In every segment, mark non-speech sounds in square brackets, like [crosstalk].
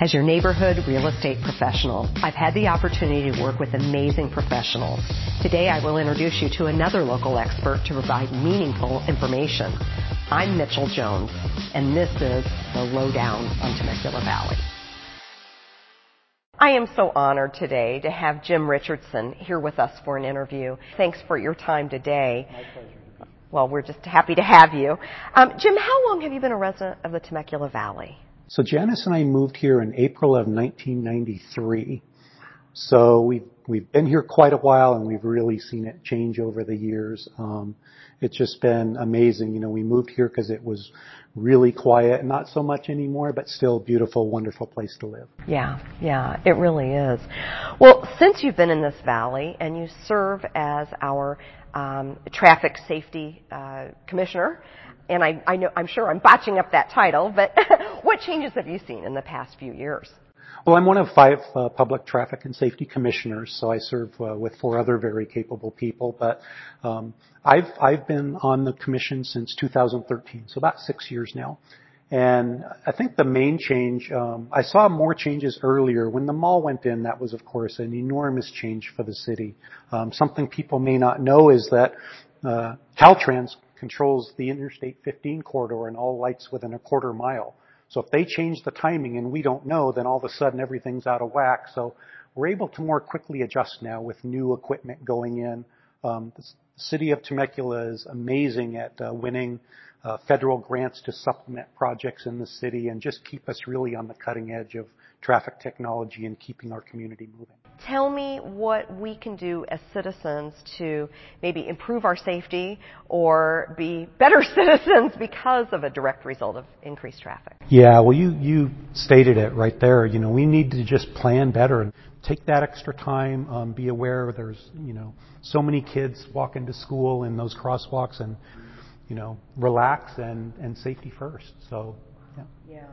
As your neighborhood real estate professional, I've had the opportunity to work with amazing professionals. Today, I will introduce you to another local expert to provide meaningful information. I'm Mitchell Jones, and this is the Lowdown on Temecula Valley. I am so honored today to have Jim Richardson here with us for an interview. Thanks for your time today. My pleasure. Well, we're just happy to have you. Um, Jim, how long have you been a resident of the Temecula Valley? Janice and I moved here in April of 1993. So We've we've been here quite a while, and we've really seen it change over the years. Um, it's just been amazing. You know, we moved here because it was really quiet. And not so much anymore, but still beautiful, wonderful place to live. Yeah. Yeah, it really is. Well, since you've been in this valley and you serve as our Um, traffic safety uh, commissioner, and I I know I'm sure I'm botching up that title, but [laughs] what changes have you seen in the past few years? Well, I'm one of five uh, public traffic and safety commissioners, so I serve uh, with four other very capable people. But um, I've I've been on the commission since 2013, so about six years now. I think the main change, um I saw more changes earlier. When the mall went in, that was, of course, an enormous change for the city. Um something people may not know is that uh, Caltrans controls the Interstate 15 corridor and all lights within a quarter mile. So if they change the timing and we don't know, then all of a sudden everything's out of whack. So we're able to more quickly adjust now with new equipment going in. Um the city of Temecula is amazing at winning federal grants to supplement projects in the city and just keep us really on the cutting edge of traffic technology and keeping our community moving. Tell me what we can do as citizens to maybe improve our safety or be better [laughs] citizens because of a direct result of increased traffic. Yeah. Well, you you stated it right there. You know, we need to just plan better and take that extra time, um, be aware there's, you know, so many kids walking to school in those crosswalks and, you know, relax and and safety first. So, Yeah. Yeah.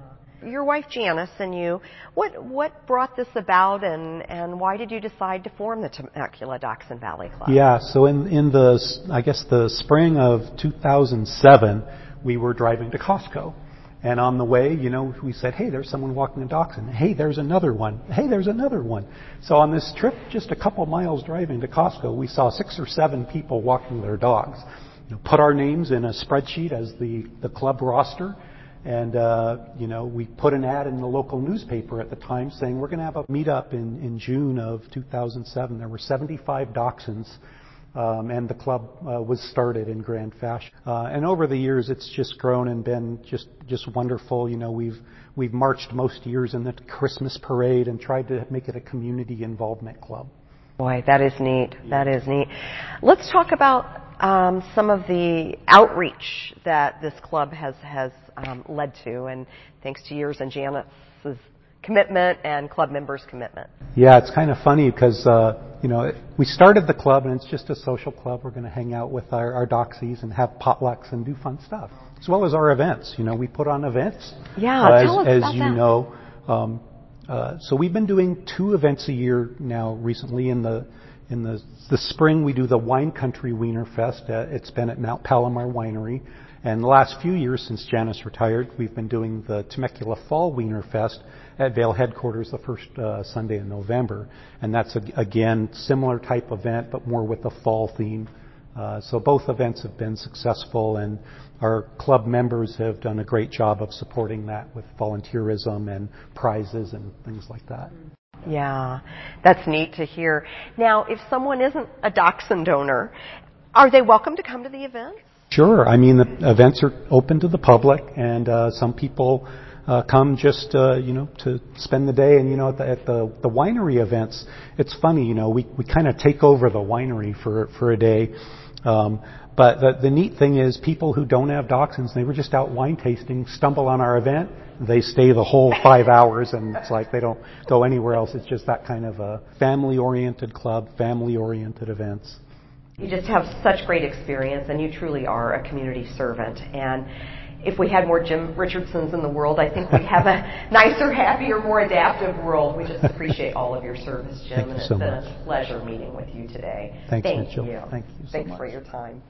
Your wife, Janice, and you, what what brought this about and and why did you decide to form the Temecula Dachshund Valley Club? Yeah. So in in the I guess the spring of 2007, we were driving to Costco. And on the way, you know, we said, "Hey, there's someone walking in dachshund. Hey, there's another one. Hey, there's another one." So on this trip, just a couple miles driving to Costco, we saw six or seven people walking their dogs. You know, put our names in a spreadsheet as the the club roster and, uh, you know, we put an ad in the local newspaper at the time saying, "We're gonna have a meetup in in June of 2007." There were 75 Dachshunds, um, and the club uh, was started in grand fashion. Uh, and over the years, it's just grown and been just just wonderful. You know, we've, we've marched most years in the Christmas parade and tried to make it a community involvement club. Boy, that is neat. That is neat. Let's talk about some of the outreach that this club has has um, led to, and thanks to yours and Janice's commitment and club members' commitment. Yeah. It's kind of funny 'cause, you know, we started the club, and it's just a social club. We're gonna hang out with our our doxies and have potlucks and do fun stuff, as well as our events. You know, we put on events. Yeah. Tell us about that. As you know. Um, uh, so we've been doing two events a year now recently. In the spring, we do the Wine Country Wienerfest. It's been at Mount Palomar Winery. And the last few years since Janice retired, we've been doing the Temecula Fall Wienerfest at Vail headquarters the first Sunday in November. And that's again, similar type event, but more with a fall theme. Uh, so both events have been successful, and our club members have done a great job of supporting that with volunteerism and prizes and things like that. Yeah. That's neat to hear. Now, if someone isn't a Dachshund donor, are they welcome to come to the events? Sure. I mean, the events are open to the public, and uh, some people uh, come just, uh, you know, to spend the day. And you know, at the winery events, it's funny, you know, we we kinda take over the winery for for a day. Um, the the neat thing is people who don't have Dachshunds, they were just out wine tasting, stumble on our event, they stay the whole five hours, and it's like they don't go anywhere else. It's just that kind of a family-oriented club, family-oriented events. You just have such great experience, and you truly are a community servant. If we had more Jim Richardsons in the world, I think we'd have a [laughs] nicer, happier, more adaptive world. We just appreciate all of your service, Jim. Thank you so much. It's been a pleasure meeting with you today. Thanks, Mitchell. Thank you. Thank you so much. Thanks for your time.